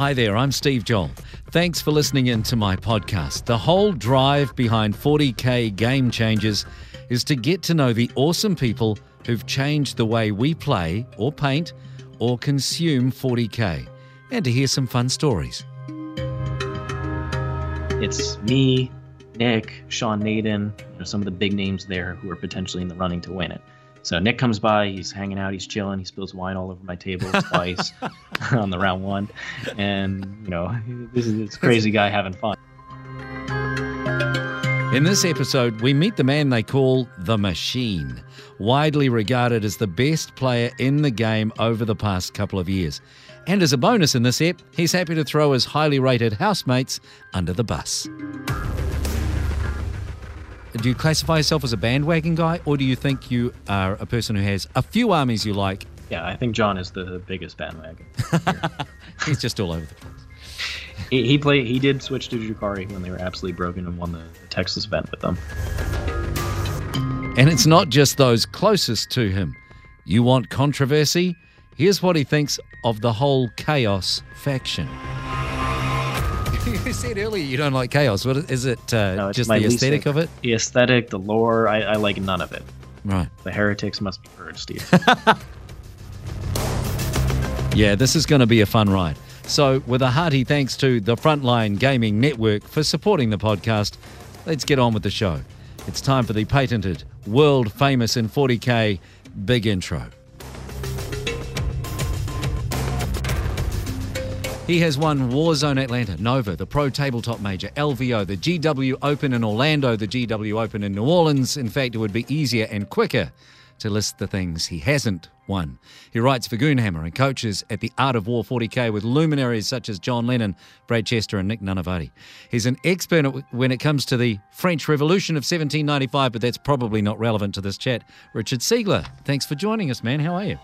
Hi there, I'm Steve Joel. Thanks for listening in to my podcast. The whole drive behind 40k Game Changers is to get to know the awesome people who've changed the way we play or paint or consume 40k and to hear some fun stories. It's me, Nick, Sean Nayden, you know, some of the big names there who are potentially in the running to win it. So Nick comes by, he's hanging out, he's chilling, he spills wine all over my table twice on the round one, and you know this is this crazy guy having fun. In this episode, we meet the man they call the Machine, widely regarded as the best player in the game over the past couple of years. And as a bonus in this ep, he's happy to throw his highly rated housemates under the bus. Do you classify yourself as a bandwagon guy, or do you think you are a person who has a few armies you like? Yeah, I think John is the biggest bandwagon. He's just all over the place. He, he played. He did switch to Drukhari when they were absolutely broken and won the Texas event with them. And it's not just those closest to him. You want controversy? Here's what he thinks of the whole chaos faction. You said earlier you don't like chaos. What is it? Uh, No, just the aesthetic of it, The aesthetic, the lore, I, I like none of it. right? The heretics must be purged, Steve. Yeah, this is going to be a fun ride. So, with a hearty thanks to the Frontline Gaming Network for supporting the podcast, let's get on with the show. It's time for the patented, world famous in 40k big intro. He has won Warzone Atlanta, Nova, the Pro Tabletop Major, LVO, the GW Open in Orlando, the GW Open in New Orleans. In fact, it would be easier and quicker to list the things he hasn't won. He writes for Goonhammer and coaches at the Art of War 40K with luminaries such as John Lennon, Brad Chester, and Nick Nanavati. He's an expert when it comes to the French Revolution of 1795, but that's probably not relevant to this chat. Richard Siegler, thanks for joining us, man. How are you?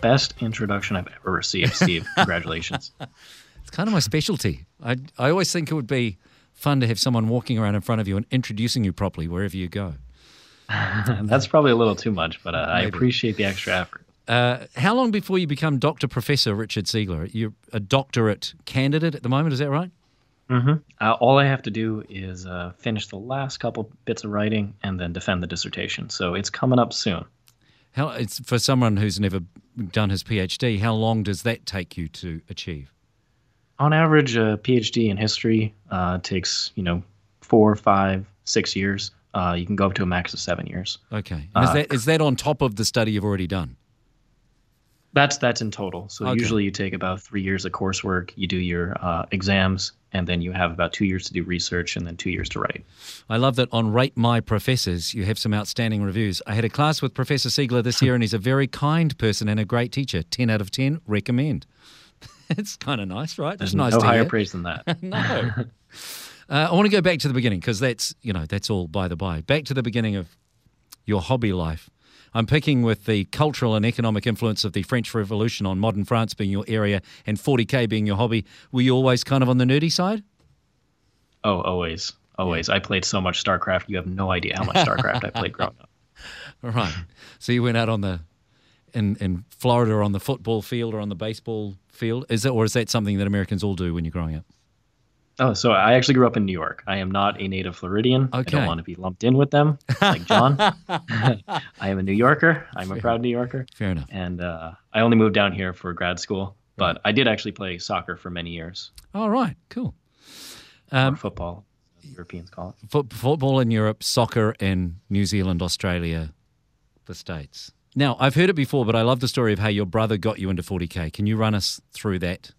Best introduction I've ever received, Steve. Congratulations. It's kind of my specialty. I, I always think it would be fun to have someone walking around in front of you and introducing you properly wherever you go. That's probably a little too much, but uh, I appreciate the extra effort. Uh, how long before you become Dr. Professor Richard Siegler? You're a doctorate candidate at the moment, is that right? Uh, all I have to do is uh, finish the last couple bits of writing and then defend the dissertation. So it's coming up soon. How it's for someone who's never done his PhD. How long does that take you to achieve? On average, a PhD in history uh, takes you know four, five, six years. Uh, you can go up to a max of seven years. Okay, and is Uh, that is that on top of the study you've already done? That's that's in total. So Okay. usually you take about three years of coursework. You do your uh, exams, and then you have about two years to do research, and then two years to write. I love that on Rate My Professors, you have some outstanding reviews. I had a class with Professor Siegler this year, and he's a very kind person and a great teacher. 10 out of 10, recommend. it's kind of nice, right? There's It's nice no to higher hear. praise than that. no. Uh, I want to go back to the beginning because that's, you know, that's all by the by. Back to the beginning of your hobby life. I'm picking with the cultural and economic influence of the French Revolution on modern France being your area and 40K being your hobby. Were you always kind of on the nerdy side? oh, always, always. I played so much StarCraft. You have no idea how much StarCraft I played growing up. All right. So you went out on the in in Florida on the football field or on the baseball field. Is it or is that something that Americans all do when you're growing up? Oh, so I actually grew up in New York. I am not a native Floridian. I don't want to be lumped in with them, like John. I am a New Yorker. I'm a proud New Yorker. Fair enough. And uh, I only moved down here for grad school, but I did actually play soccer for many years, All right. Cool. or football, Europeans call it. Foot, football in Europe, soccer in New Zealand, Australia, the States. Now, I've heard it before, but I love the story of how your brother got you into 40K. Can you run us through that?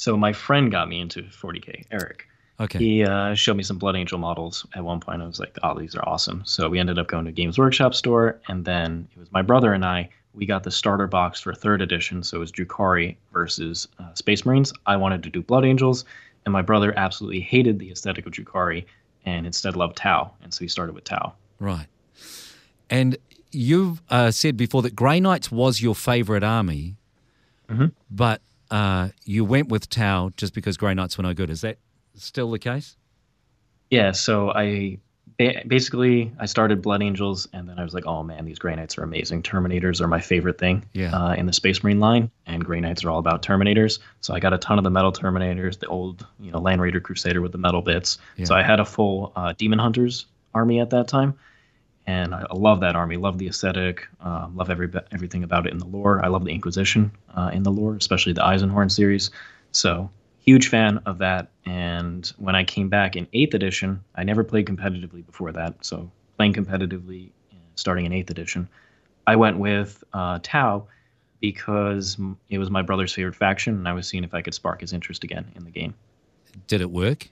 So my friend got me into 40K, Eric. Okay. He uh, showed me some Blood Angel models. At one point, I was like, "Oh, these are awesome!" So we ended up going to Games Workshop store, and then it was my brother and I. We got the starter box for third edition, so it was Drukhari versus uh, Space Marines. I wanted to do Blood Angels, and my brother absolutely hated the aesthetic of Drukhari, and instead loved Tau, and so he started with Tau. Right. And you've uh, said before that Grey Knights was your favorite army, but uh, you went with Tau just because Grey Knights were no good. Is that still the case? Yeah, so I basically, I started Blood Angels, and then I was like, "Oh man, these Grey Knights are amazing. Terminators are my favorite thing Yeah. uh, in the Space Marine line, and Grey Knights are all about Terminators. So I got a ton of the metal Terminators, the old, you know, Land Raider Crusader with the metal bits. So I had a full uh, Demon Hunters army at that time, and I, love that army. Love the aesthetic. Uh, love every everything about it in the lore. I love the Inquisition uh, in the lore, especially the Eisenhorn series. So huge fan of that. And when I came back in Eighth Edition, I never played competitively before that. So playing competitively, starting in Eighth Edition, I went with uh, Tau because it was my brother's favorite faction, and I was seeing if I could spark his interest again in the game. Did it work?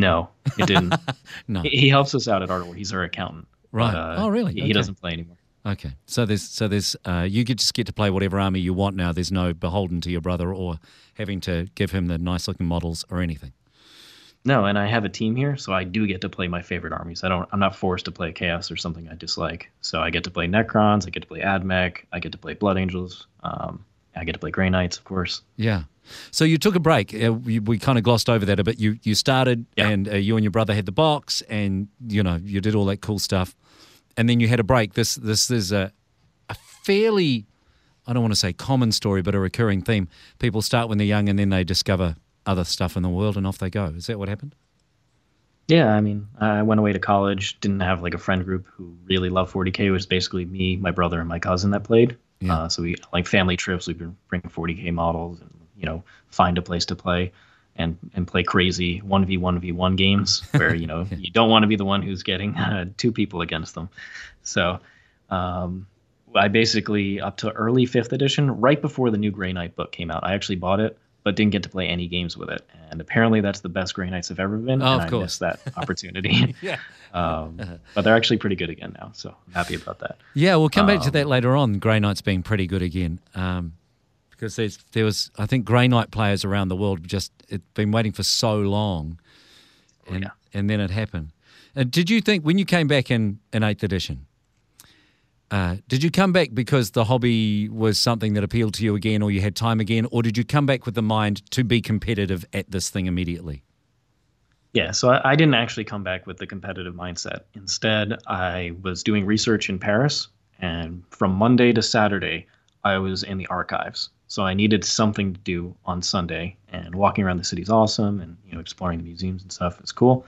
No, it didn't. No. he he helps us out at Ardor. He's our accountant. Right. But, uh, oh, really? He, Okay. he doesn't play anymore. Okay. So there's so there's uh, you get just get to play whatever army you want now. There's no beholden to your brother or having to give him the nice looking models or anything. No, and I have a team here, so I do get to play my favorite armies. I don't. I'm not forced to play Chaos or something I dislike. So I get to play Necrons. I get to play Admech. I get to play Blood Angels. Um, I get to play Grey Knights, of course. Yeah. So you took a break. Uh, we we kind of glossed over that a bit. You you started, Yeah. and uh, you and your brother had the box, and you know you did all that cool stuff, and then you had a break. This this is a a fairly, I don't want to say common story, but a recurring theme. People start when they're young, and then they discover other stuff in the world, and off they go. Is that what happened? Yeah, I mean, I went away to college. Didn't have like a friend group who really loved 40k. It was basically me, my brother, and my cousin that played. Yeah. Uh, so we like family trips. We bring 40k models and you know find a place to play. And, and play crazy 1v1v1 games where you know you don't want to be the one who's getting uh, two people against them so um, I basically up to early fifth edition, right before the new Grey Knight book came out. I actually bought it, but didn't get to play any games with it. And apparently, that's the best Grey Knights I've ever been. Oh, and of I course. missed that opportunity. Yeah. um, but they're actually pretty good again now, so I'm happy about that. Yeah, we'll come back to Um, that later on. Grey Knight's being pretty good again. Um, because there's there was I think Grey Knight players around the world just it been waiting for so long, and yeah. and then it happened. Uh, did you think when you came back in in eighth edition? Uh, did you come back because the hobby was something that appealed to you again, or you had time again, or did you come back with the mind to be competitive at this thing immediately? Yeah, so I, I didn't actually come back with the competitive mindset. Instead, I was doing research in Paris, and from Monday to Saturday, I was in the archives. So I needed something to do on Sunday, and walking around the city is awesome, and you know exploring the museums and stuff is cool.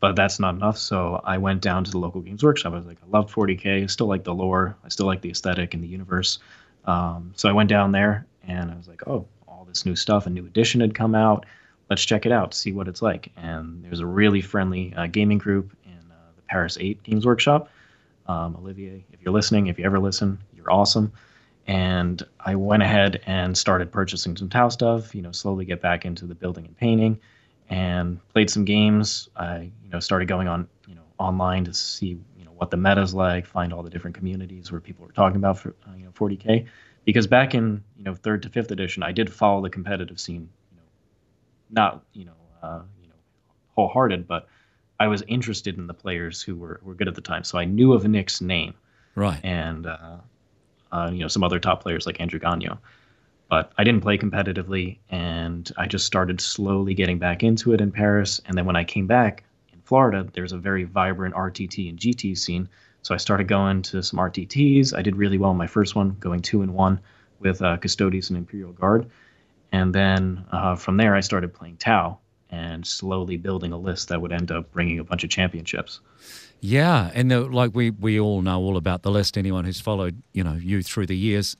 But that's not enough, so I went down to the local games workshop. I was like, I love 40k, I still like the lore, I still like the aesthetic and the universe. Um, so I went down there, and I was like, oh, all this new stuff, a new edition had come out let's check it out, see what it's like. And there's a really friendly uh, gaming group in uh, the Paris 8 Games Workshop. Um, Olivier, if you're listening, if you ever listen, you're awesome. And I went ahead and started purchasing some Tau stuff, you know, slowly get back into the building and painting and played some games. I, you know, started going on, you know, online to see, you know, what the meta's like, find all the different communities where people were talking about, for, uh, you know, 40K. Because back in, you know, third to fifth edition, I did follow the competitive scene you know, not you know uh, you know wholehearted, but I was interested in the players who were, were good at the time. So I knew of Nick's name Right. and uh, uh, you know some other top players like Andrew Gonyo. But I didn't play competitively, and I just started slowly getting back into it in Paris. And then when I came back in Florida, there's a very vibrant RTT and GT scene. So I started going to some RTTs. I did really well in my first one, going two and one with uh, and Imperial Guard. And then uh, from there, I started playing Tau and slowly building a list that would end up bringing a bunch of championships. Yeah, and the, like we we all know all about the list. Anyone who's followed you know you through the years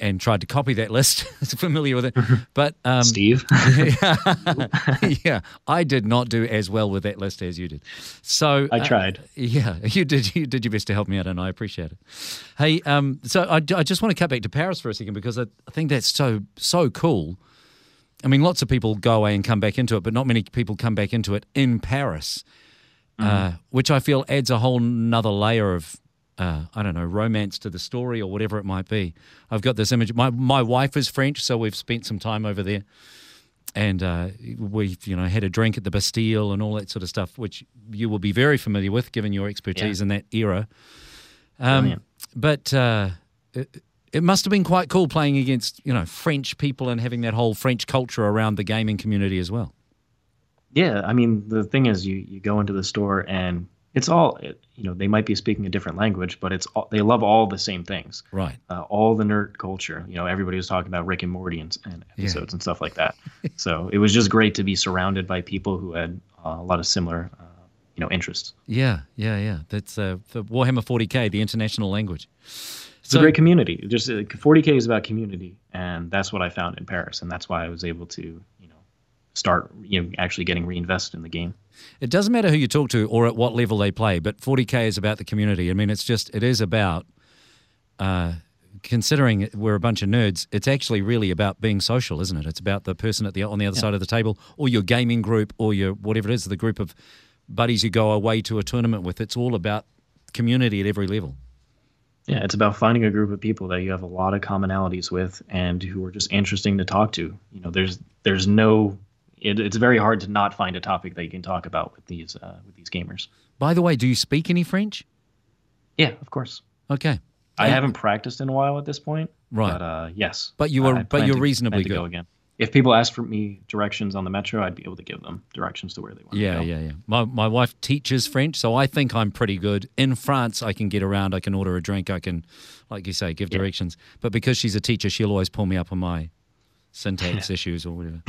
and tried to copy that list familiar with it. But um, Steve? yeah, I did not do as well with that list as you did. So I uh, tried. yeah, you did. You did your best to help me out, and I appreciate it. Hey, um, so I, I just want to cut back to Paris for a second because I, I think that's so so cool. I mean, lots of people go away and come back into it, but not many people come back into it in Paris, uh, which I feel adds a whole nother layer of, uh, I don't know, romance to the story or whatever it might be. I've got this image. My my wife is French, so we've spent some time over there, and uh, we've you know had a drink at the Bastille and all that sort of stuff, which you will be very familiar with, given your expertise in that era. Um, but uh, it, it must have been quite cool playing against you know French people and having that whole French culture around the gaming community as well. Yeah, I mean the thing is, you you go into the store and it's all you know they might be speaking a different language but it's all, they love all the same things. Right. Uh, all the nerd culture you know everybody was talking about rick and morty and, and episodes yeah. and stuff like that. So it was just great to be surrounded by people who had uh, a lot of similar uh, you know interests. Yeah yeah yeah. That's uh, warhammer 40k the international language. It's so, a great community. Just 40k uh, is about community and that's what i found in paris and that's why i was able to start you know actually getting reinvested in the game. It doesn't matter who you talk to or at what level they play, but 40k is about the community. I mean, it's just it is about. Uh, considering we're a bunch of nerds, it's actually really about being social, isn't it? It's about the person at the on the other yeah. side of the table, or your gaming group, or your whatever it is, the group of buddies you go away to a tournament with. It's all about community at every level. Yeah, it's about finding a group of people that you have a lot of commonalities with and who are just interesting to talk to. You know, there's there's no it, it's very hard to not find a topic that you can talk about with these uh, with these gamers. By the way, do you speak any French? Yeah, of course. Okay. I haven't practiced in a while at this point. Right. But uh, yes. But you are but you're reasonably to, good. go again. If people ask for me directions on the metro, I'd be able to give them directions to where they want yeah, to go. Yeah, yeah, My my wife teaches French, so I think I'm pretty good. In France, I can get around. I can order a drink. I can, like you say, give yeah. directions. But because she's a teacher, she'll always pull me up on my syntax issues or whatever.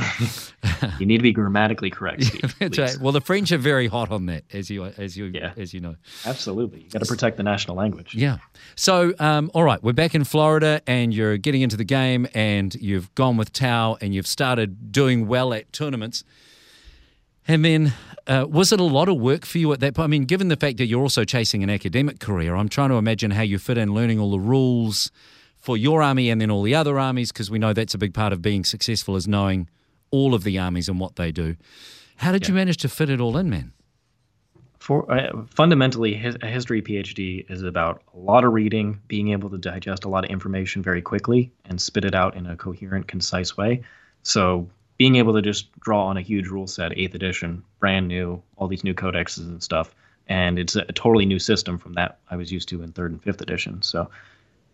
you need to be grammatically correct. Steve, That's right. Well, the French are very hot on that, as you as you yeah. as you know. Absolutely, you got to protect the national language. Yeah. So, um, all right, we're back in Florida, and you're getting into the game, and you've gone with Tau, and you've started doing well at tournaments. And then, uh, was it a lot of work for you at that point? I mean, given the fact that you're also chasing an academic career, I'm trying to imagine how you fit in learning all the rules for your army and then all the other armies, because we know that's a big part of being successful is knowing all of the armies and what they do. How did yeah. you manage to fit it all in, man? For uh, fundamentally, his, a history PhD is about a lot of reading, being able to digest a lot of information very quickly and spit it out in a coherent, concise way. So being able to just draw on a huge rule set, eighth edition, brand new, all these new codexes and stuff, and it's a, a totally new system from that I was used to in third and fifth edition. So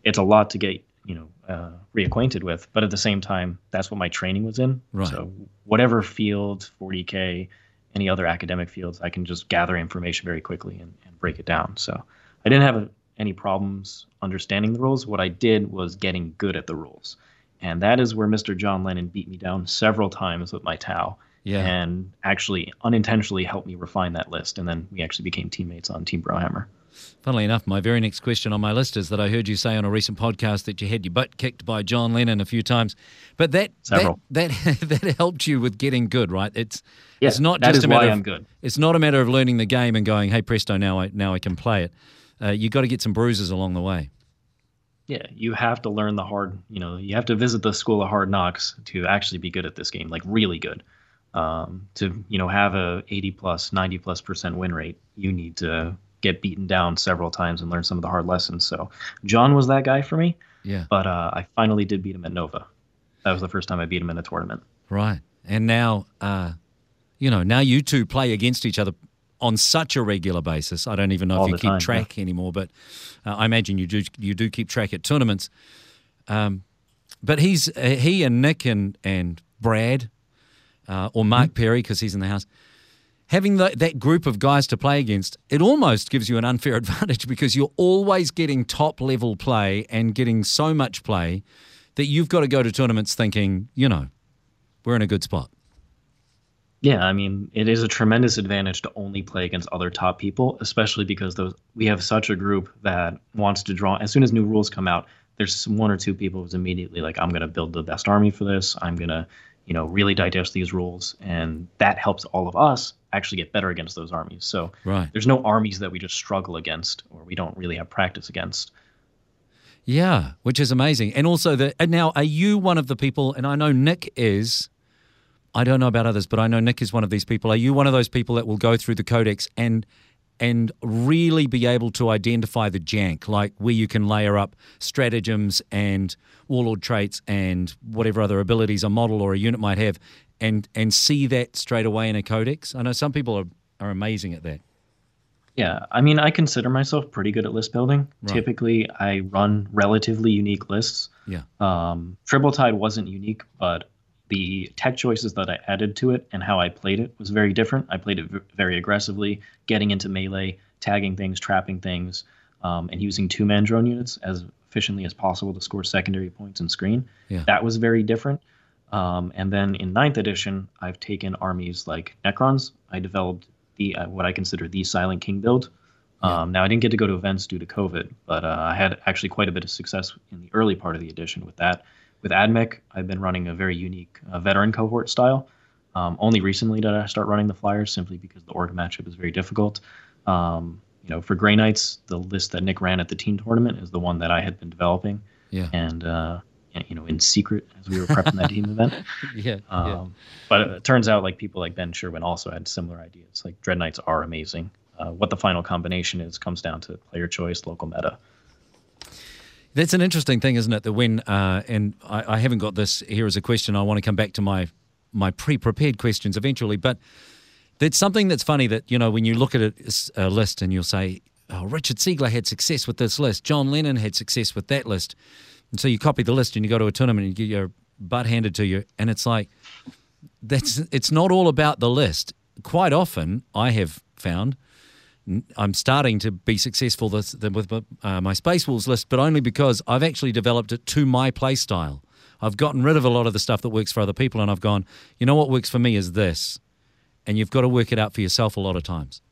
it's a lot to get you know uh, reacquainted with. But at the same time, that's what my training was in. Right. So whatever field, 40k, any other academic fields, I can just gather information very quickly and, and break it down. So I didn't have a, any problems understanding the rules. What I did was getting good at the rules, and that is where Mr. John Lennon beat me down several times with my Tau. Yeah. And actually unintentionally helped me refine that list. And then we actually became teammates on Team Brohammer. Funnily enough, my very next question on my list is that I heard you say on a recent podcast that you had your butt kicked by John Lennon a few times, but that Several. that that, that helped you with getting good, right? It's yeah, it's not just a matter why of, I'm good. It's not a matter of learning the game and going, hey presto, now I now I can play it. Uh, you got to get some bruises along the way. Yeah, you have to learn the hard. You know, you have to visit the school of hard knocks to actually be good at this game, like really good. Um, to you know have a 80 plus, 90 plus percent win rate, you need to get beaten down several times and learn some of the hard lessons. So John was that guy for me. Yeah. But uh, I finally did beat him at Nova. That was the first time I beat him in a tournament. Right. And now, uh, you know, now you two play against each other on such a regular basis. I don't even know All if you keep time, track yeah. anymore, but uh, I imagine you do. You do keep track at tournaments. Um, but he's uh, he and Nick and and Brad, uh, or Mark mm-hmm. Perry because he's in the house having the, that group of guys to play against, it almost gives you an unfair advantage because you're always getting top level play and getting so much play that you've got to go to tournaments thinking, you know, we're in a good spot. Yeah, I mean, it is a tremendous advantage to only play against other top people, especially because those we have such a group that wants to draw. As soon as new rules come out, there's one or two people who's immediately like, "I'm going to build the best army for this. I'm going to, you know, really digest these rules," and that helps all of us actually get better against those armies. So right. there's no armies that we just struggle against or we don't really have practice against. Yeah, which is amazing. And also the and now are you one of the people and I know Nick is I don't know about others, but I know Nick is one of these people. Are you one of those people that will go through the codex and and really be able to identify the jank, like where you can layer up stratagems and warlord traits and whatever other abilities a model or a unit might have, and and see that straight away in a codex? I know some people are, are amazing at that. Yeah, I mean, I consider myself pretty good at list building. Right. Typically, I run relatively unique lists. Yeah. Um, Triple Tide wasn't unique, but the tech choices that I added to it and how I played it was very different. I played it v- very aggressively, getting into melee, tagging things, trapping things, um, and using two man drone units as efficiently as possible to score secondary points and screen. Yeah. That was very different. Um, and then in ninth edition, I've taken armies like Necrons. I developed the uh, what I consider the Silent King build. Um, now I didn't get to go to events due to COVID, but uh, I had actually quite a bit of success in the early part of the edition with that. With AdMech, I've been running a very unique uh, veteran cohort style. Um, only recently did I start running the flyers, simply because the Ork matchup is very difficult. Um, you know, for Grey Knights, the list that Nick ran at the team tournament is the one that I had been developing. Yeah. And uh, you know, in secret as we were prepping that team event. Yeah. Um, yeah. But it turns out like people like Ben Sherwin also had similar ideas. Like Dread Knights are amazing. Uh, what the final combination is comes down to player choice, local meta. That's an interesting thing, isn't it? That when uh, and I, I haven't got this here as a question. I want to come back to my my pre-prepared questions eventually, but that's something that's funny that you know when you look at a, a list and you'll say, "Oh, Richard Siegler had success with this list. John Lennon had success with that list," and so you copy the list and you go to a tournament and you get your butt handed to you, and it's like that's it's not all about the list. Quite often, I have found I'm starting to be successful with uh, my Space Wolves list, but only because I've actually developed it to my play style. I've gotten rid of a lot of the stuff that works for other people, and I've gone, you know what works for me is this, and you've got to work it out for yourself a lot of times.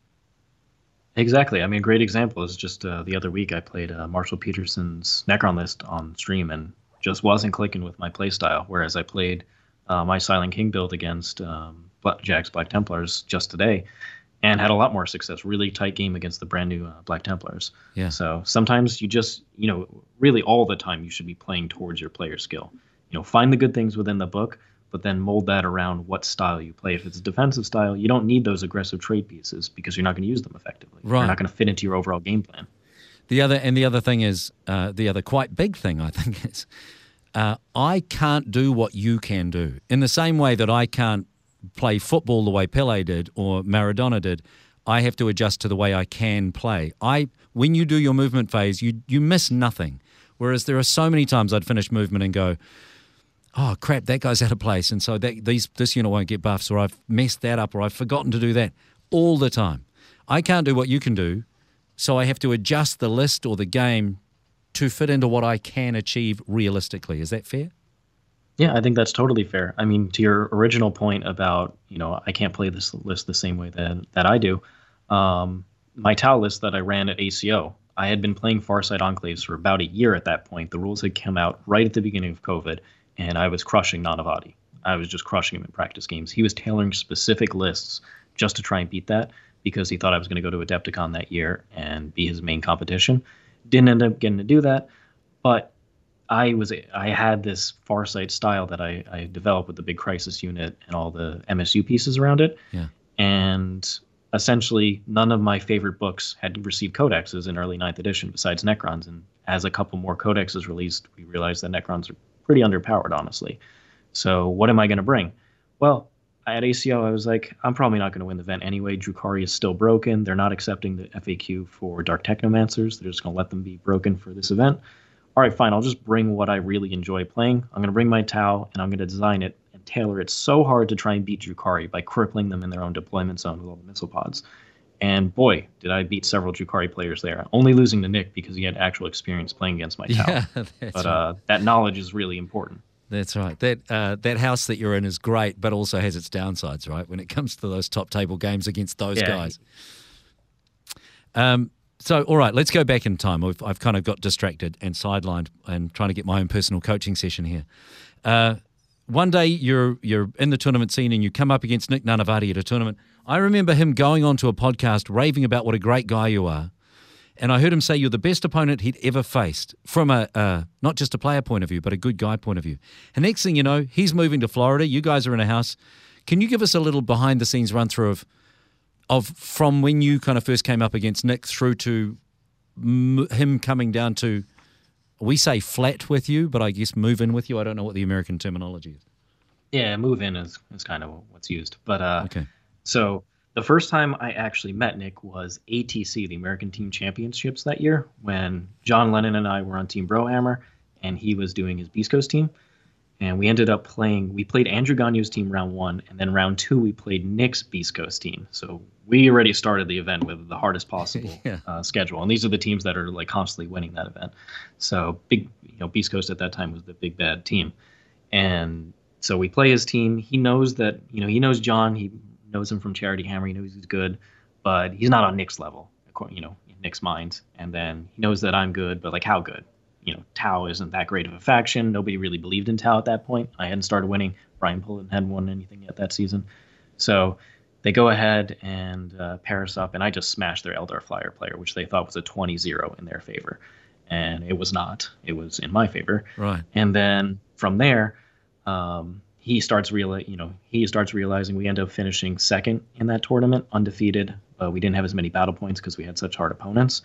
Exactly. I mean, a great example is just uh, the other week I played uh, Marshall Peterson's Necron list on stream and just wasn't clicking with my play style. Whereas I played uh, my Silent King build against um, Jack's Black Templars just today, and had a lot more success. Really tight game against the brand new uh, Black Templars. Yeah. So sometimes you just, you know, really all the time you should be playing towards your player skill. You know, find the good things within the book, but then mold that around what style you play. If it's a defensive style, you don't need those aggressive trade pieces because you're not going to use them effectively. Right. They're not going to fit into your overall game plan. The other and the other thing is uh, the other quite big thing I think is uh, I can't do what you can do in the same way that I can't play football the way Pele did or Maradona did. I have to adjust to the way I can play. I when you do your movement phase, you you miss nothing. Whereas there are so many times I'd finish movement and go, "Oh crap, that guy's out of place," and so that these this unit won't get buffs, or I've messed that up, or I've forgotten to do that all the time. I can't do what you can do, so I have to adjust the list or the game to fit into what I can achieve realistically. Is that fair? Yeah, I think that's totally fair. I mean, to your original point about you know I can't play this list the same way that that I do. Um, my Tau list that I ran at ACO, I had been playing Farsight Enclaves for about a year at that point. The rules had come out right at the beginning of COVID, and I was crushing Nanavati. I was just crushing him in practice games. He was tailoring specific lists just to try and beat that because he thought I was going to go to Adepticon that year and be his main competition. Didn't end up getting to do that, but I was I had this Farsight style that I, I developed with the big crisis unit and all the MSU pieces around it. Yeah. And essentially, none of my favorite books had received codexes in early ninth edition besides Necrons. And as a couple more codexes released, we realized that Necrons are pretty underpowered, honestly. So what am I going to bring? Well, at ACO, I was like, I'm probably not going to win the event anyway. Drukhari is still broken. They're not accepting the FAQ for Dark Technomancers. They're just going to let them be broken for this event all right, fine, I'll just bring what I really enjoy playing. I'm going to bring my Tau and I'm going to design it and tailor it so hard to try and beat Drukhari by crippling them in their own deployment zone with all the missile pods. And boy, did I beat several Drukhari players there. Only losing to Nick because he had actual experience playing against my Tau. Yeah, that's but right. uh, that knowledge is really important. That's right. That uh, that house that you're in is great, but also has its downsides, right? When it comes to those top table games against those Yeah. guys. Um. So, all right, let's go back in time. I've, I've kind of got distracted and sidelined and trying to get my own personal coaching session here. Uh, one day you're you're in the tournament scene and you come up against Nick Nanavati at a tournament. I remember him going onto a podcast raving about what a great guy you are. And I heard him say you're the best opponent he'd ever faced from a uh, not just a player point of view, but a good guy point of view. And next thing you know, he's moving to Florida. You guys are in a house. Can you give us a little behind the scenes run through of of from when you kind of first came up against Nick through to m- him coming down to we say flat with you, but I guess move in with you. I don't know what the American terminology is. Yeah, move in is, is kind of what's used. But uh, Okay. So the first time I actually met Nick was ATC, the American Team Championships that year, when John Lennon and I were on Team Brohammer, and he was doing his Beast Coast team. And we ended up playing. We played Andrew Gonyo's team round one, and then round two we played Nick's Beast Coast team. So we already started the event with the hardest possible yeah. uh, schedule, and these are the teams that are like constantly winning that event. So big, you know, Beast Coast at that time was the big bad team, and so we play his team. He knows that you know he knows John. He knows him from Charity Hammer. He knows he's good, but he's not on Nick's level, you know, in Nick's mind. And then he knows that I'm good, but like how good? You know, Tau isn't that great of a faction. Nobody really believed in Tau at that point. I hadn't started winning. Brian Pullen hadn't won anything yet that season. So they go ahead and uh, pair us up, and I just smashed their Eldar Flyer player, which they thought was a 20 0 in their favor. And it was not. It was in my favor. Right. And then from there, um, he starts real, you know, he starts realizing we end up finishing second in that tournament, undefeated. But we didn't have as many battle points because we had such hard opponents,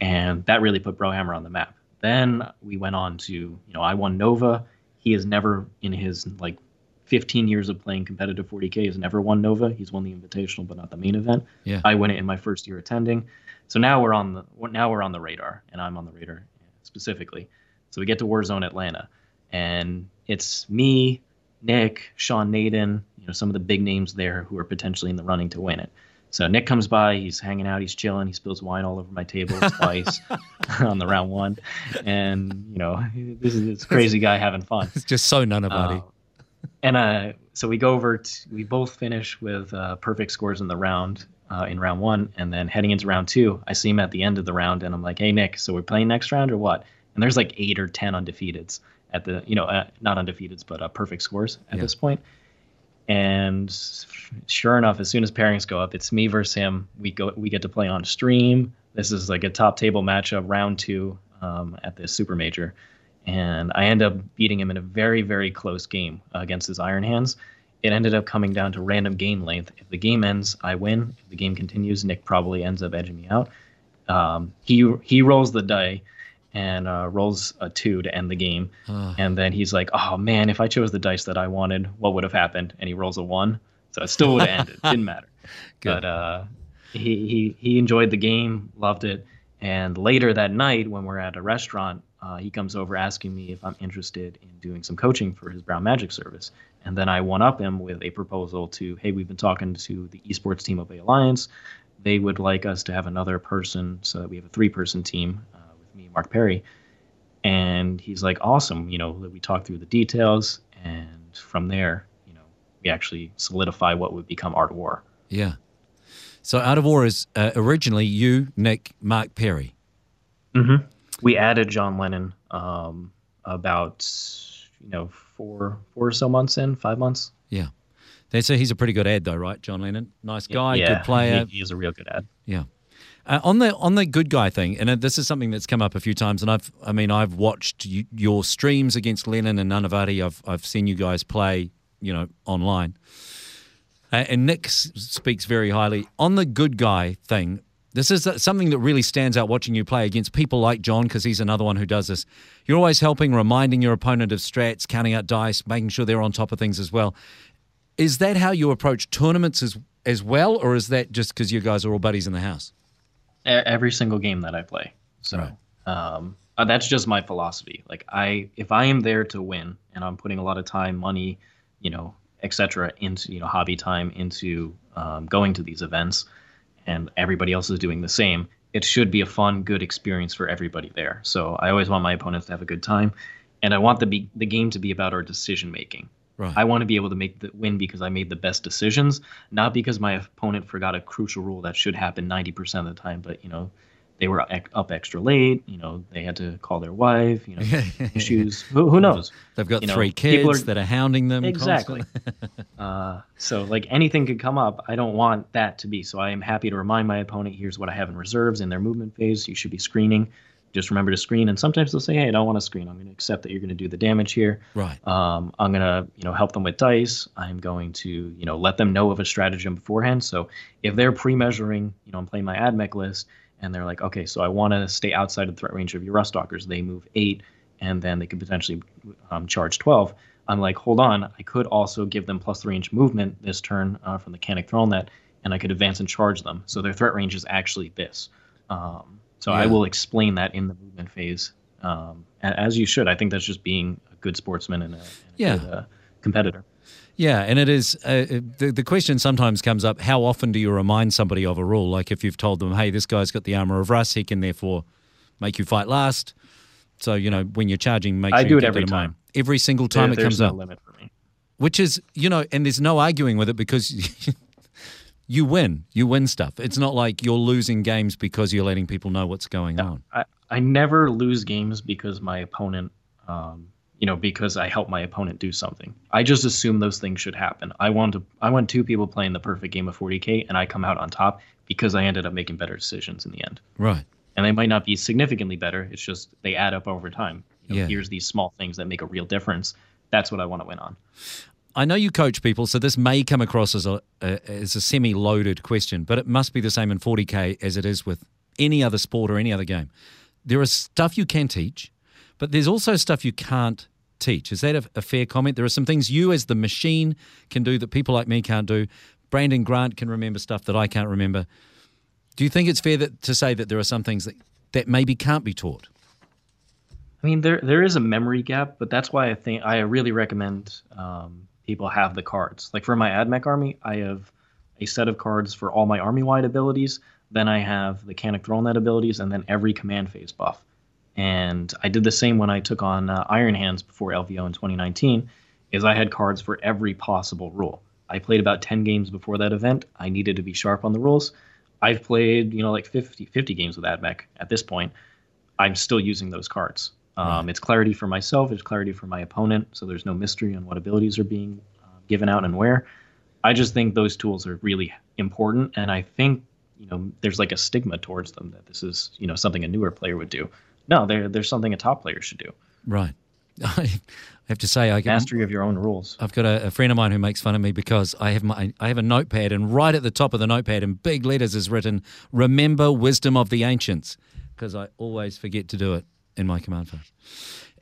and that really put Brohammer on the map. Then we went on to, you know, I won Nova. He has never, in his like 15 years of playing competitive 40K, has never won Nova. He's won the Invitational, but not the main event. Yeah. I win it in my first year attending. So now we're on the now we're on the radar, and I'm on the radar specifically. So we get to Warzone Atlanta, and it's me, Nick, Sean Nayden, you know, some of the big names there who are potentially in the running to win it. So Nick comes by, he's hanging out, he's chilling, he spills wine all over my table twice on the round one, and you know this is this crazy guy having fun. It's just so none of Uh, and uh, so we go over, to, we both finish with uh, perfect scores in the round. Uh, in round one, and then heading into round two, I see him at the end of the round, and I'm like, "Hey Nick, so we're playing next round or what?" And there's like eight or ten undefeateds at the, you know, uh, not undefeateds, but uh, perfect scores at yeah. this point. And sure enough, as soon as pairings go up, it's me versus him. We go, we get to play on stream. This is like a top table matchup, round two um, at the super major, and I end up beating him in a very, very close game against his Iron Hands. It ended up coming down to random game length. If the game ends, I win. If the game continues, Nick probably ends up edging me out. Um, he he rolls the die and uh, rolls a two to end the game. Uh. And then he's like, "Oh man, if I chose the dice that I wanted, what would have happened?" And he rolls a one, so it still would have ended. Didn't matter. But uh, he he he enjoyed the game, loved it. And later that night, when we're at a restaurant, uh, he comes over asking me if I'm interested in doing some coaching for his Brown Magic service. And then I one up him with a proposal to, hey, we've been talking to the esports team of the Alliance. They would like us to have another person so that we have a three person team me, Mark Perry. And he's like, awesome. You know, we talked through the details. And from there, you know, we actually solidify what would become Art of War. Yeah. So Art of War is uh, originally you, Nick, Mark Perry. Mm-hmm. We added John Lennon um, about, you know, four, four or so months in, five months. Yeah. They say he's a pretty good ad, though, right? John Lennon, nice guy, yeah, good player. He, he is a real good ad. Yeah. Uh, on the on the good guy thing, and this is something that's come up a few times, and I've I mean I've watched you, your streams against Lennon and Nanavati. I've I've seen you guys play, you know, online. Uh, and Nick speaks very highly on the good guy thing. This is something that really stands out watching you play against people like John, because he's another one who does this. You're always helping, reminding your opponent of strats, counting out dice, making sure they're on top of things as well. Is that how you approach tournaments as as well, or is that just because you guys are all buddies in the house? Every single game that I play. So right. um, uh, that's just my philosophy. Like I, if I am there to win, and I'm putting a lot of time, money, you know, etc., into you know hobby time into um, going to these events, and everybody else is doing the same. It should be a fun, good experience for everybody there. So I always want my opponents to have a good time, and I want the be- the game to be about our decision making. Right. I want to be able to make the win because I made the best decisions, not because my opponent forgot a crucial rule that should happen 90% of the time. But you know, they were up extra late. You know, they had to call their wife. You know, issues. Who, who, knows? They've got you three know, kids are, that are hounding them. Exactly. uh, so like anything could come up. I don't want that to be. So I am happy to remind my opponent. Here's what I have in reserves in their movement phase. You should be screening just remember to screen. And sometimes they'll say, hey, I don't want to screen. I'm going to accept that you're going to do the damage here. Right. Um, I'm going to, you know, help them with dice. I'm going to, you know, let them know of a stratagem beforehand. So if they're pre-measuring, you know, I'm playing my AdMech list, and they're like, okay, so I want to stay outside of the threat range of your Ruststalkers. They move eight, and then they could potentially um, charge 12. I'm like, hold on, I could also give them plus three inch movement this turn uh, from the Cantic Thrallnet, and I could advance and charge them. So their threat range is actually this. Um, so yeah. I will explain that in the movement phase, um, as you should. I think that's just being a good sportsman and a, and a good, uh, competitor. Yeah, and it is uh, the the question sometimes comes up: How often do you remind somebody of a rule? Like if you've told them, "Hey, this guy's got the armor of Russ, he can therefore make you fight last." So you know when you're charging, make I sure do it every in mind. time. Every single time There- it comes no up, limit for me. which is you know, and there's no arguing with it because you win, you win stuff. It's not like you're losing games because you're letting people know what's going on. I, I never lose games because my opponent, um, you know, because I help my opponent do something. I just assume those things should happen. I want to. I want two people playing the perfect game of 40k, and I come out on top because I ended up making better decisions in the end. Right. And they might not be significantly better. It's just they add up over time. You know, Yeah. Here's these small things that make a real difference. That's what I want to win on. I know you coach people, so this may come across as a, a as a semi-loaded question, but it must be the same in 40k as it is with any other sport or any other game. There is stuff you can teach, but there's also stuff you can't teach. Is that a, a fair comment? There are some things you, as the machine, can do that people like me can't do. Brandon Grant can remember stuff that I can't remember. Do you think it's fair that, to say that there are some things that, that maybe can't be taught? I mean, there there is a memory gap, but that's why I think I really recommend um, people have the cards. Like for my AdMech army, I have a set of cards for all my army-wide abilities. Then I have the Cantic Thrallnet abilities, and then every command phase buff. And I did the same when I took on uh, Iron Hands before LVO in 2019. Is I had cards for every possible rule. I played about 10 games before that event. I needed to be sharp on the rules. I've played, you know, like 50, 50 games with AdMech at this point. I'm still using those cards. Um, It's clarity for myself. It's clarity for my opponent. So there's no mystery on what abilities are being uh, given out and where. I just think those tools are really important, and I think you know there's like a stigma towards them that this is you know something a newer player would do. No, there there's something a top player should do. Right. I have to say, I get, Mastery of your own rules. I've got a, a friend of mine who makes fun of me because I have my I have a notepad and right at the top of the notepad in big letters is written "Remember wisdom of the ancients," because I always forget to do it in my command phone.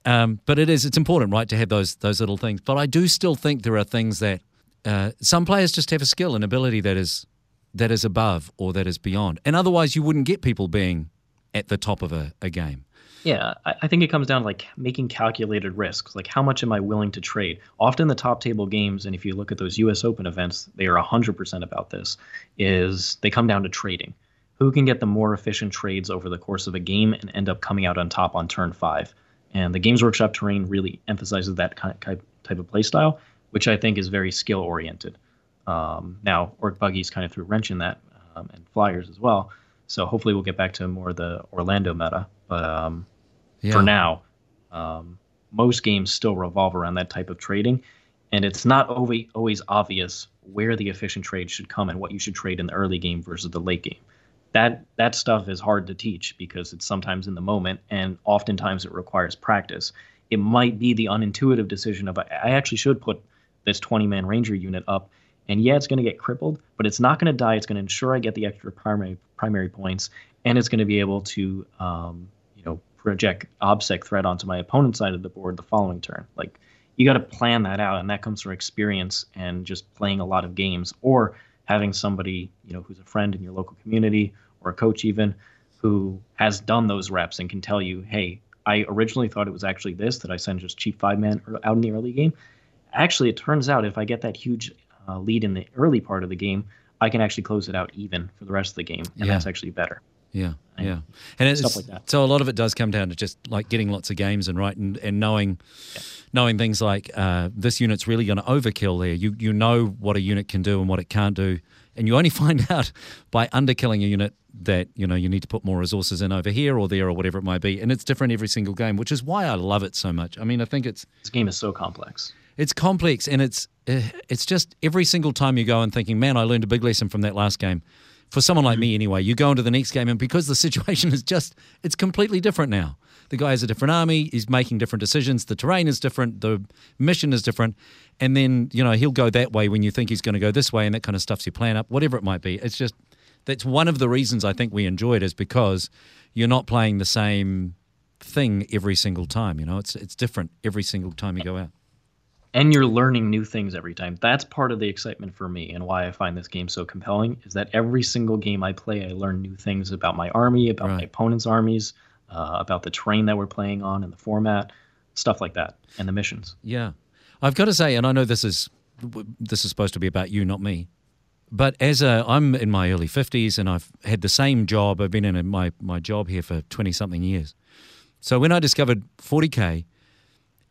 Um, but it is it's important, right, to have those those little things. But I do still think there are things that uh, some players just have a skill and ability that is that is above or that is beyond, and otherwise you wouldn't get people being at the top of a, a game. Yeah, I, I think it comes down to like making calculated risks. Like how much am I willing to trade? Often the top table games, and if you look at those U.S. Open events, they are hundred percent about this. Is they come down to trading. Who can get the more efficient trades over the course of a game and end up coming out on top on turn five? And the Games Workshop terrain really emphasizes that kind type type of play style, which I think is very skill oriented. Um, now, Ork Buggies kind of threw wrench in that, um, and Flyers as well. So hopefully we'll get back to more of the Orlando meta. But um, Yeah. for now, um, most games still revolve around that type of trading, and it's not always always obvious where the efficient trade should come and what you should trade in the early game versus the late game. That that stuff is hard to teach because it's sometimes in the moment, and oftentimes it requires practice. It might be the unintuitive decision of I actually should put this 20 man ranger unit up, and yeah, it's going to get crippled, but it's not going to die. It's going to ensure I get the extra primary primary points, and it's going to be able to um, you know project obsec threat onto my opponent's side of the board the following turn. Like you got to plan that out, and that comes from experience and just playing a lot of games, or having somebody you know who's a friend in your local community or a coach even who has done those reps and can tell you, hey, I originally thought it was actually this that I send just cheap five man out in the early game. Actually, it turns out if I get that huge uh, lead in the early part of the game, I can actually close it out even for the rest of the game, and Yeah. that's actually better. Yeah, yeah, and it's, Stuff like that. So a lot of it does come down to just like getting lots of games and right and, and knowing, knowing things like uh, this unit's really going to overkill there. You you know what a unit can do and what it can't do, and you only find out by underkilling a unit that you know you need to put more resources in over here or there or whatever it might be. And it's different every single game, which is why I love it so much. I mean, I think it's This game is so complex. it's complex and it's uh, it's just every single time you go and thinking, man, I learned a big lesson from that last game. For someone like mm. me, anyway, you go into the next game and because the situation is just it's completely different now. The guy has a different army. He's making different decisions. The terrain is different. The mission is different. And then you know he'll go that way when you think he's going to go this way, and that kind of stuffs your plan up. Whatever it might be, it's just that's one of the reasons I think we enjoy it is because you're not playing the same thing every single time. You know, it's it's different every single time you go out. And you're learning new things every time. That's part of the excitement for me and why I find this game so compelling is that every single game I play, I learn new things about my army, about my opponent's armies, uh, about the terrain that we're playing on and the format. stuff like that, and the missions. Yeah, I've got to say, and I know this is this is supposed to be about you, not me. But as a, I'm in my early 50s and I've had the same job. I've been in my, my job here for 20 something years. So when I discovered 40K,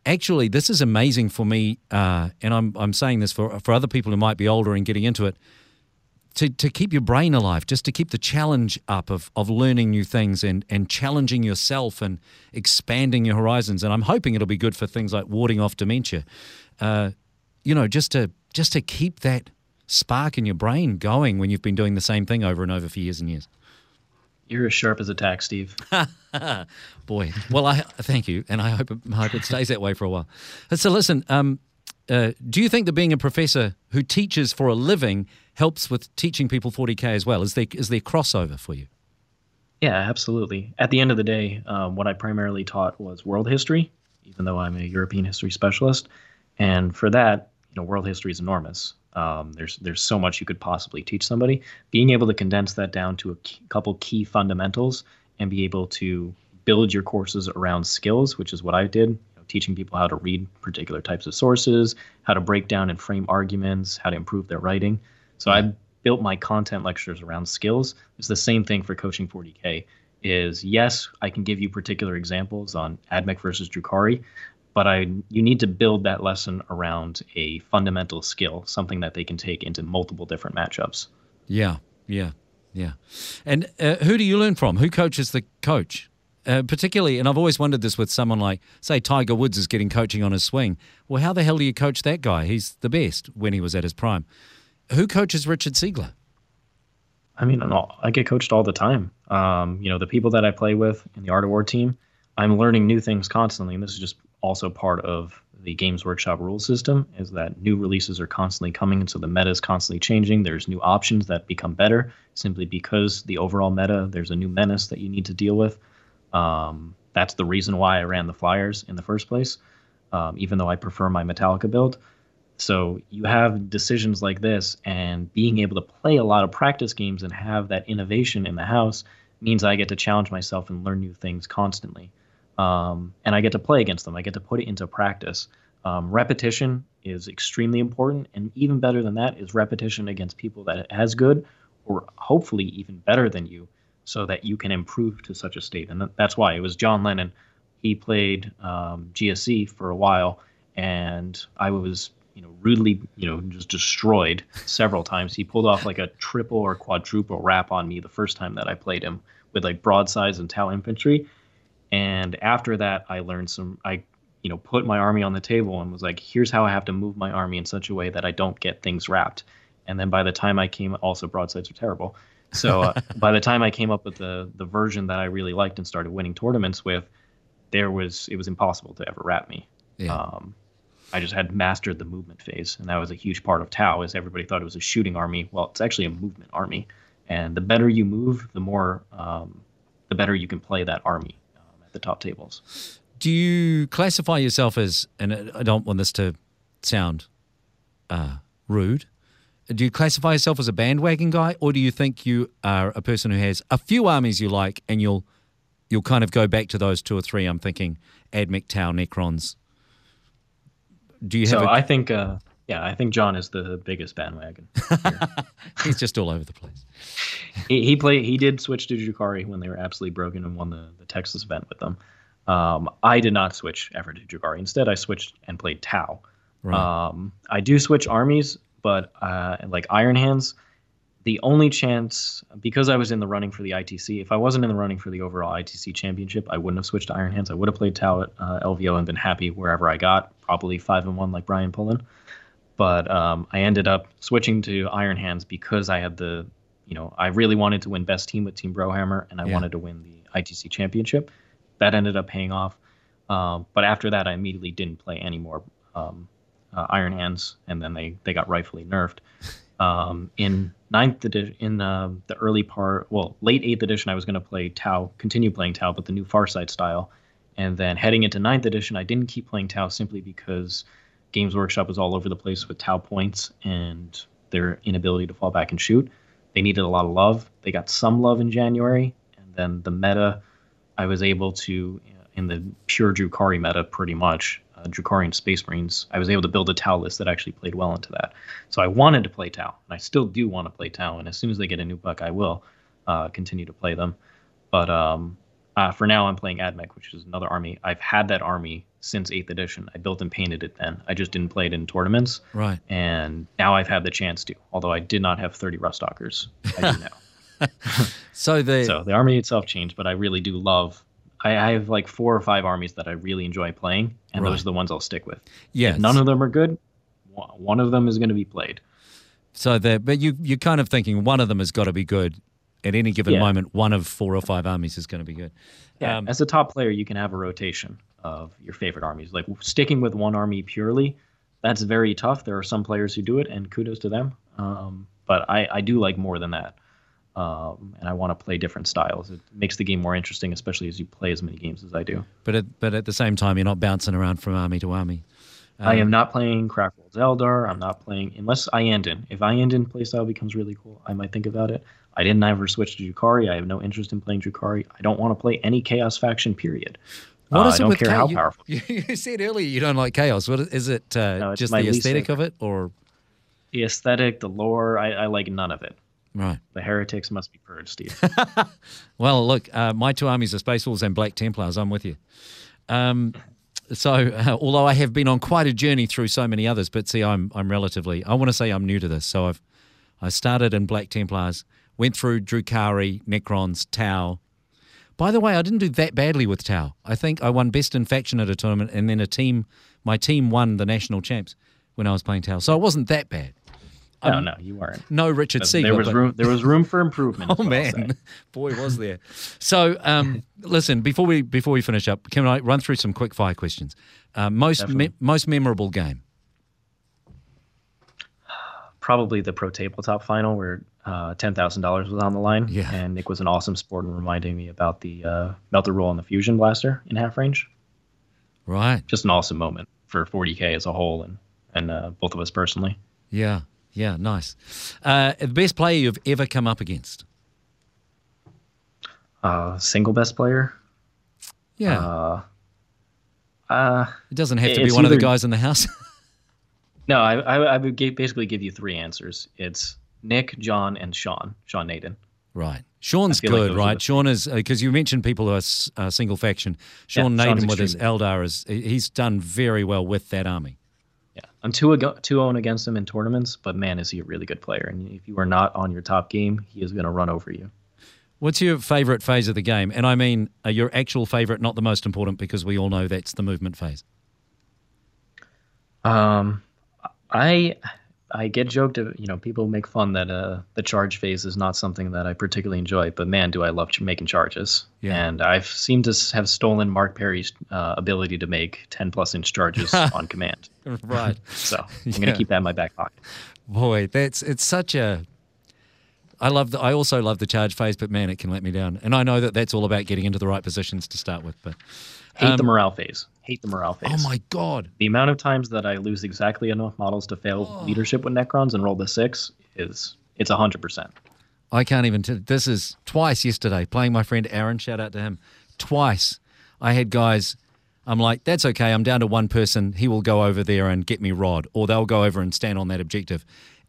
actually, this is amazing for me. Uh, and I'm, I'm saying this for, for other people who might be older and getting into it to, to keep your brain alive, just to keep the challenge up of, of learning new things and, and challenging yourself and expanding your horizons. And I'm hoping it'll be good for things like warding off dementia. Uh, you know, just to just to keep that spark in your brain going when you've been doing the same thing over and over for years and years. You're as sharp as a tack, Steve. Boy, well, I thank you, and I hope it, I hope it stays that way for a while. So, listen, um, uh, do you think that being a professor who teaches for a living helps with teaching people 40k as well? Is there is there crossover for you? Yeah, absolutely. At the end of the day, um, what I primarily taught was world history, even though I'm a European history specialist, and for that, you know, world history is enormous. Um, there's there's so much you could possibly teach somebody. Being able to condense that down to a key, couple key fundamentals and be able to build your courses around skills, which is what I did. You know, teaching people how to read particular types of sources, how to break down and frame arguments, how to improve their writing. So I built my content lectures around skills. It's the same thing for coaching 40k. Is yes, I can give you particular examples on AdMech versus Drukhari, but I you need to build that lesson around a fundamental skill, something that they can take into multiple different matchups. Yeah, yeah, yeah. And uh, who do you learn from? Who coaches the coach? Uh, particularly, and I've always wondered this with someone like, say, Tiger Woods is getting coaching on his swing. Well, how the hell do you coach that guy? He's the best when he was at his prime. Who coaches Richard Siegler? I mean, I get coached all the time. Um, you know, the people that I play with in the Art of War team, I'm learning new things constantly, and this is just also part of the Games Workshop rule system is that new releases are constantly coming, and so the meta is constantly changing. There's new options that become better simply because the overall meta, there's a new menace that you need to deal with. Um, that's the reason why I ran the Flyers in the first place, um, even though I prefer my Metalica build. So you have decisions like this, and being able to play a lot of practice games and have that innovation in the house means I get to challenge myself and learn new things constantly um, and I get to play against them. I get to put it into practice. Um, repetition is extremely important, and even better than that is repetition against people that as good or hopefully even better than you, so that you can improve to such a state. And that's why it was John Lennon. He played um, GSC for a while, and I was you know rudely you know just destroyed several times. He pulled off like a triple or quadruple wrap on me the first time that I played him with like broadsides and Tau infantry and after that, I learned some. I, you know, put my army on the table and was like, here's how I have to move my army in such a way that I don't get things wrapped. And then by the time I came, also broadsides are terrible. So uh, by the time I came up with the the version that I really liked and started winning tournaments with, there was it was impossible to ever wrap me. Yeah. Um, I just had mastered the movement phase, and that was a huge part of Tau. Is everybody thought it was a shooting army? Well, it's actually a movement army, and the better you move, the more um, the better you can play that army the top tables. Do you classify yourself as, and I don't want this to sound uh, rude, do you classify yourself as a bandwagon guy, or do you think you are a person who has a few armies you like, and you'll you'll kind of go back to those two or three? I'm thinking AdMech, Tau, Necrons. Do you have? So a, I think, uh, yeah, I think John is the biggest bandwagon. He's just all over the place. he, he played. He did switch to Drukhari when they were absolutely broken and won the, the Texas event with them. Um, I did not switch ever to Drukhari. Instead, I switched and played Tau. Right. Um, I do switch armies, but uh, like Iron Hands, the only chance because I was in the running for the ITC. If I wasn't in the running for the overall ITC championship, I wouldn't have switched to Iron Hands. I would have played Tau at uh, LVO and been happy wherever I got, probably five and one like Brian Pullen. But um, I ended up switching to Iron Hands because I had the you know, I really wanted to win best team with Team Brohammer, and I yeah. wanted to win the ITC championship. That ended up paying off. Um, but after that, I immediately didn't play any more um, uh, Iron Hands, and then they they got rightfully nerfed. Um, in ninth edition, in uh, the early part, well, late eighth edition, I was going to play Tau, continue playing Tau, but the new Farsight style. And then heading into ninth edition, I didn't keep playing Tau simply because Games Workshop was all over the place with Tau points and their inability to fall back and shoot they needed a lot of love. They got some love in January, and then the meta, I was able to in the pure Drukhari meta pretty much. Uh, and Space Marines. I was able to build a Tau list that actually played well into that. So I wanted to play Tau, and I still do want to play Tau. And as soon as they get a new buck, I will uh, continue to play them. But um, uh, for now, I'm playing AdMech, which is another army. I've had that army since 8th edition. I built and painted it then. I just didn't play it in tournaments. Right. And now I've had the chance to, although I did not have 30 Ruststalkers. I do now. so the so the army itself changed, but I really do love. I, I have like four or five armies that I really enjoy playing, and Right. those are the ones I'll stick with. yeah, none of them are good, one of them is going to be played. So the but you you're kind of thinking one of them has got to be good at any given Yeah. moment. One of four or five armies is going to be good. Yeah, Um, as a top player, you can have a rotation of your favorite armies. Like sticking with one army purely, that's very tough. There are some players who do it, and kudos to them. Um, but I, I do like more than that, um, and I want to play different styles. It makes the game more interesting, especially as you play as many games as I do. But at, but at the same time, you're not bouncing around from army to army. I am not playing Craftworlds Eldar. I'm not playing unless Iyanden. If Iyanden playstyle becomes really cool, I might think about it. I didn't ever switch to Drukhari. I have no interest in playing Drukhari. I don't want to play any Chaos faction. Period. What Uh, is I it don't with care cha- how you, powerful. You, you said earlier you don't like chaos. What is, is it? Uh, No, just the aesthetic of it, or The aesthetic, the lore, I, I like none of it. right? The heretics must be purged, Steve. Well, look, uh, my two armies are Space Wolves and Black Templars. I'm with you. Um, so, uh, although I have been on quite a journey through so many others, but see, I'm I'm relatively. I want to say I'm new to this. So I've I started in Black Templars, went through Drukhari, Necrons, Tau. By the way, I didn't do that badly with Tau. I think I won best in faction at a tournament, and then a team, my team won the national champs when I was playing Tau. So it wasn't that bad. no, no, you weren't. No Richard Siegler. there was but- room. There was room for improvement. Oh what I'll say. man, boy was there. So, um, listen before we before we finish up, can I run through some quick fire questions? Uh, most me- most memorable game. probably the pro tabletop final where uh, ten thousand dollars was on the line. Yeah. And Nick was an awesome sport in reminding me about the uh, melter roll and the fusion blaster in half range. Right. Just an awesome moment for 40k as a whole and and uh, both of us personally. Yeah. Yeah. Nice. Uh, the best player you've ever come up against. Uh, single best player. Yeah. Uh, uh, it doesn't have to be one of the guys in the house. no, I, I I would basically give you three answers. It's Nick, John, and Sean. Sean Nayden. right. Sean's feel like good, right? Sean is because you mentioned people who are s- uh, single faction. Sean Yeah, Nayden with his Eldar is he's done very well with that army. Yeah, I'm two ag- two own against him in tournaments, but man, is he a really good player. And if you are not on your top game, he is going to run over you. What's your favorite phase of the game? And I mean uh, your actual favorite, not the most important, because we all know that's the movement phase. Um, I I get joked, of- you know, people make fun that uh the charge phase is not something that I particularly enjoy, but man, do I love ch- making charges. Yeah. And I've seemed to have stolen Mark Perry's uh, ability to make 10 plus inch charges on command. Right. So I'm Yeah. going to keep that in my back pocket. Boy, that's it's such a. I love the. I also love the charge phase, but man, it can let me down. And I know that that's all about getting into the right positions to start with. But Hate the Um, morale phase. Hate the morale oh phase. oh my god, the amount of times that I lose exactly enough models to fail Oh. leadership with Necrons and roll the six is it's a hundred percent. I can't even. T- this is twice yesterday playing my friend Aaron. Shout out to him. Twice, I had guys. I'm like, that's okay. I'm down to one person. He will go over there and get me rod, or they'll go over and stand on that objective.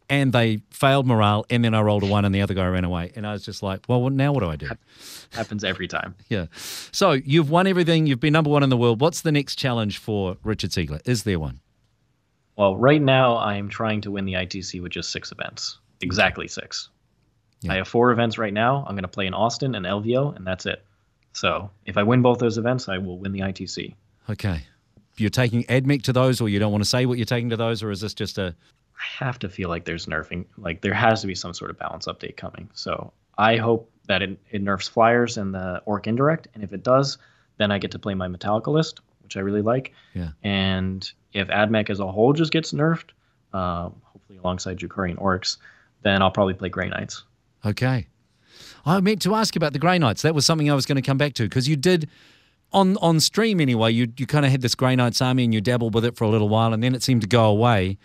And they failed morale, and then I rolled a one, and the other guy ran away. And I was just like, well, now what do I do? Happens every time. Yeah. So you've won everything. You've been number one in the world. What's the next challenge for Richard Siegler? Is there one? Well, right now I'm trying to win the ITC with just six events. Exactly six. Yeah. I have four events right now. I'm going to play in Austin and LVO, and that's it. So if I win both those events, I will win the ITC. Okay. You're taking AdMech to those, or you don't want to say what you're taking to those, or is this just a. I have to feel like there's nerfing. Like there has to be some sort of balance update coming. So I hope that it, it nerfs flyers and the Ork indirect, and if it does, then I get to play my Metalica list, which I really like. Yeah. And if AdMech as a whole just gets nerfed, uh, hopefully alongside Drukhari and Orks, then I'll probably play Grey Knights. Okay. I meant to ask about the Grey Knights. That was something I was going to come back to because you did. On, on stream anyway, you you kind of had this Grey Knights army and you dabbled with it for a little while and then it seemed to go away.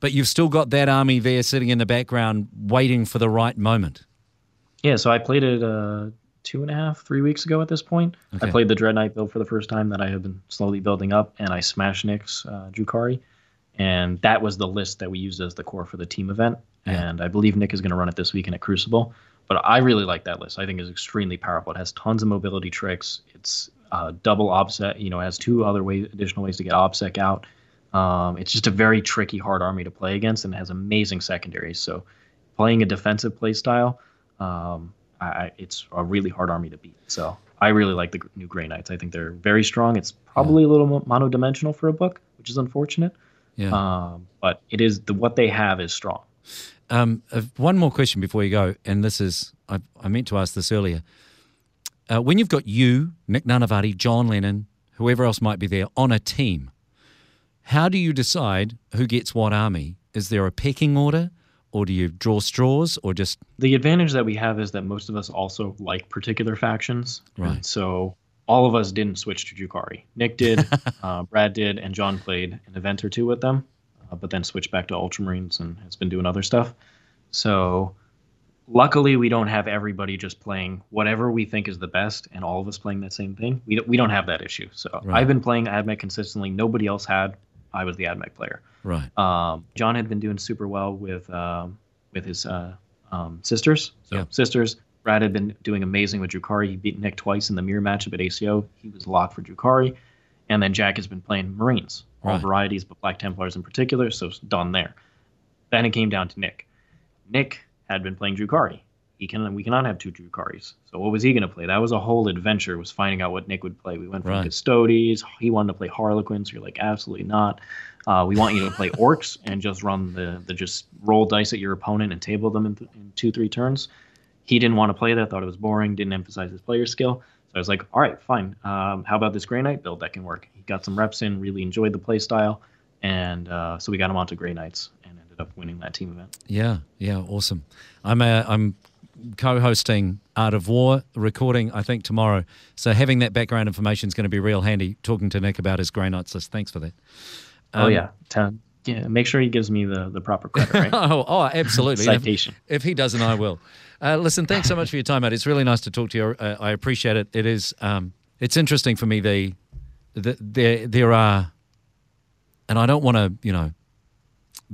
But you've still got that army there sitting in the background waiting for the right moment. Yeah, so I played it uh, two and a half, three weeks ago at this point. Okay. I played the Dread Knight build for the first time that I have been slowly building up, and I smashed Nick's uh, Drukhari. And that was the list that we used as the core for the team event. Yeah. And I believe Nick is going to run it this weekend at Crucible. But I really like that list. I think it's extremely powerful. It has tons of mobility tricks. It's uh, double obsec. You know, it has two other ways, additional ways to get obsec out. Um, it's just a very tricky, hard army to play against, and it has amazing secondaries. So, playing a defensive play style, um, I, it's a really hard army to beat. So, I really like the new Grey Knights. I think they're very strong. It's probably a little mo- monodimensional for a book, which is unfortunate. Yeah. Um, but it is the what they have is strong. Um, uh, one more question before you go, and this is I, I meant to ask this earlier. Uh, when you've got you, Nick Nanavati, John Lennon, whoever else might be there on a team, how do you decide who gets what army? Is there a pecking order, or do you draw straws, or just The advantage that we have is that most of us also like particular factions. Right. So all of us didn't switch to Drukhari. Nick did, uh, Brad did, and John played an event or two with them, uh, but then switched back to Ultramarines and has been doing other stuff. So luckily, we don't have everybody just playing whatever we think is the best and all of us playing that same thing. We, don't- we don't have that issue. So Right. I've been playing AdMech consistently. Nobody else had. I was the AdMech player. right? Um, John had been doing super well with um, with his uh, um, sisters. So Yeah. sisters. Brad had been doing amazing with Drukhari. He beat Nick twice in the mirror matchup at ACO. He was locked for Drukhari. And then Jack has been playing Marines, all Right. varieties, but Black Templars in particular. So it's done there. Then it came down to Nick. Nick had been playing Drukhari. He can we cannot have two Drukharis. So what was he going to play? That was a whole adventure. Was finding out what Nick would play. We went from Right. Custodes. He wanted to play Harlequins. You're like absolutely not. Uh, we want you to play Orks and just run the the just roll dice at your opponent and table them in, in two three turns. He didn't want to play that. Thought it was boring. Didn't emphasize his player skill. So I was like, all right, fine. Um, how about this Grey Knight build that can work? He got some reps in. Really enjoyed the play style, and uh, so we got him onto Grey Knights and ended up winning that team event. Yeah, yeah, awesome. I'm uh, I'm co-hosting Art of War recording I think tomorrow, so having that background information is going to be real handy. Talking to Nick about his Grey Knights list. Thanks for that. oh Um, yeah, ten. Yeah, make sure he gives me the the proper credit, right? Oh, oh, absolutely. And if- Citation. If, he doesn't, I will. Uh, listen, thanks so much for your time, mate. It's really nice to talk to you. Uh, I appreciate it. It is. Um, it's interesting for me. The, the there there are, and I don't want to you know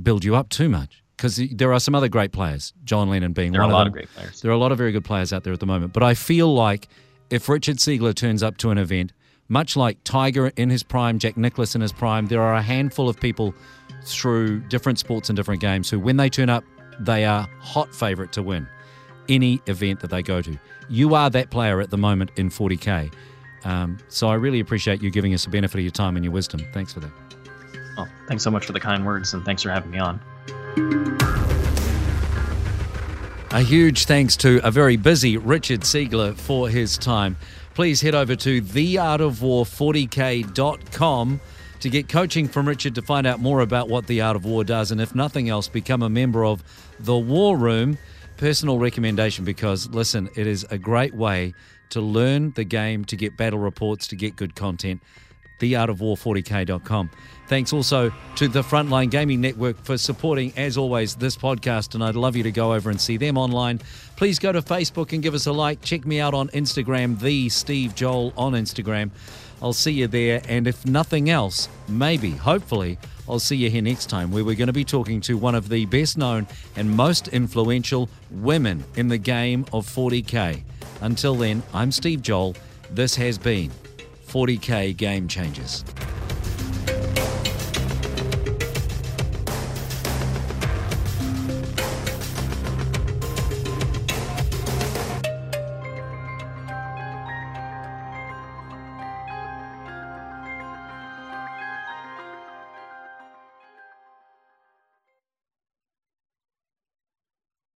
build you up too much because there are some other great players. John Lennon being There are one a of lot them. of great players. There are a lot of very good players out there at the moment. But I feel like if Richard Siegler turns up to an event, much like Tiger in his prime, Jack Nicklaus in his prime, there are a handful of people through different sports and different games who, when they turn up, they are hot favourite to win any event that they go to. You are that player at the moment in 40K. Um, so I really appreciate you giving us the benefit of your time and your wisdom. Thanks for that. Oh, thanks so much for the kind words and thanks for having me on. A huge thanks to a very busy Richard Siegler for his time. Please head over to theartofwar40k.com to get coaching from Richard to find out more about what the Art of War does. And if nothing else, become a member of the War Room. Personal recommendation because, listen, it is a great way to learn the game, to get battle reports, to get good content theartofwar40k.com. Thanks also to the Frontline Gaming Network for supporting, as always, this podcast. And I'd love you to go over and see them online. Please go to Facebook and give us a like. Check me out on Instagram, the Steve Joel on Instagram. I'll see you there. And if nothing else, maybe, hopefully, I'll see you here next time where we're going to be talking to one of the best known and most influential women in the game of 40k. Until then, I'm Steve Joel. This has been 40K game changers.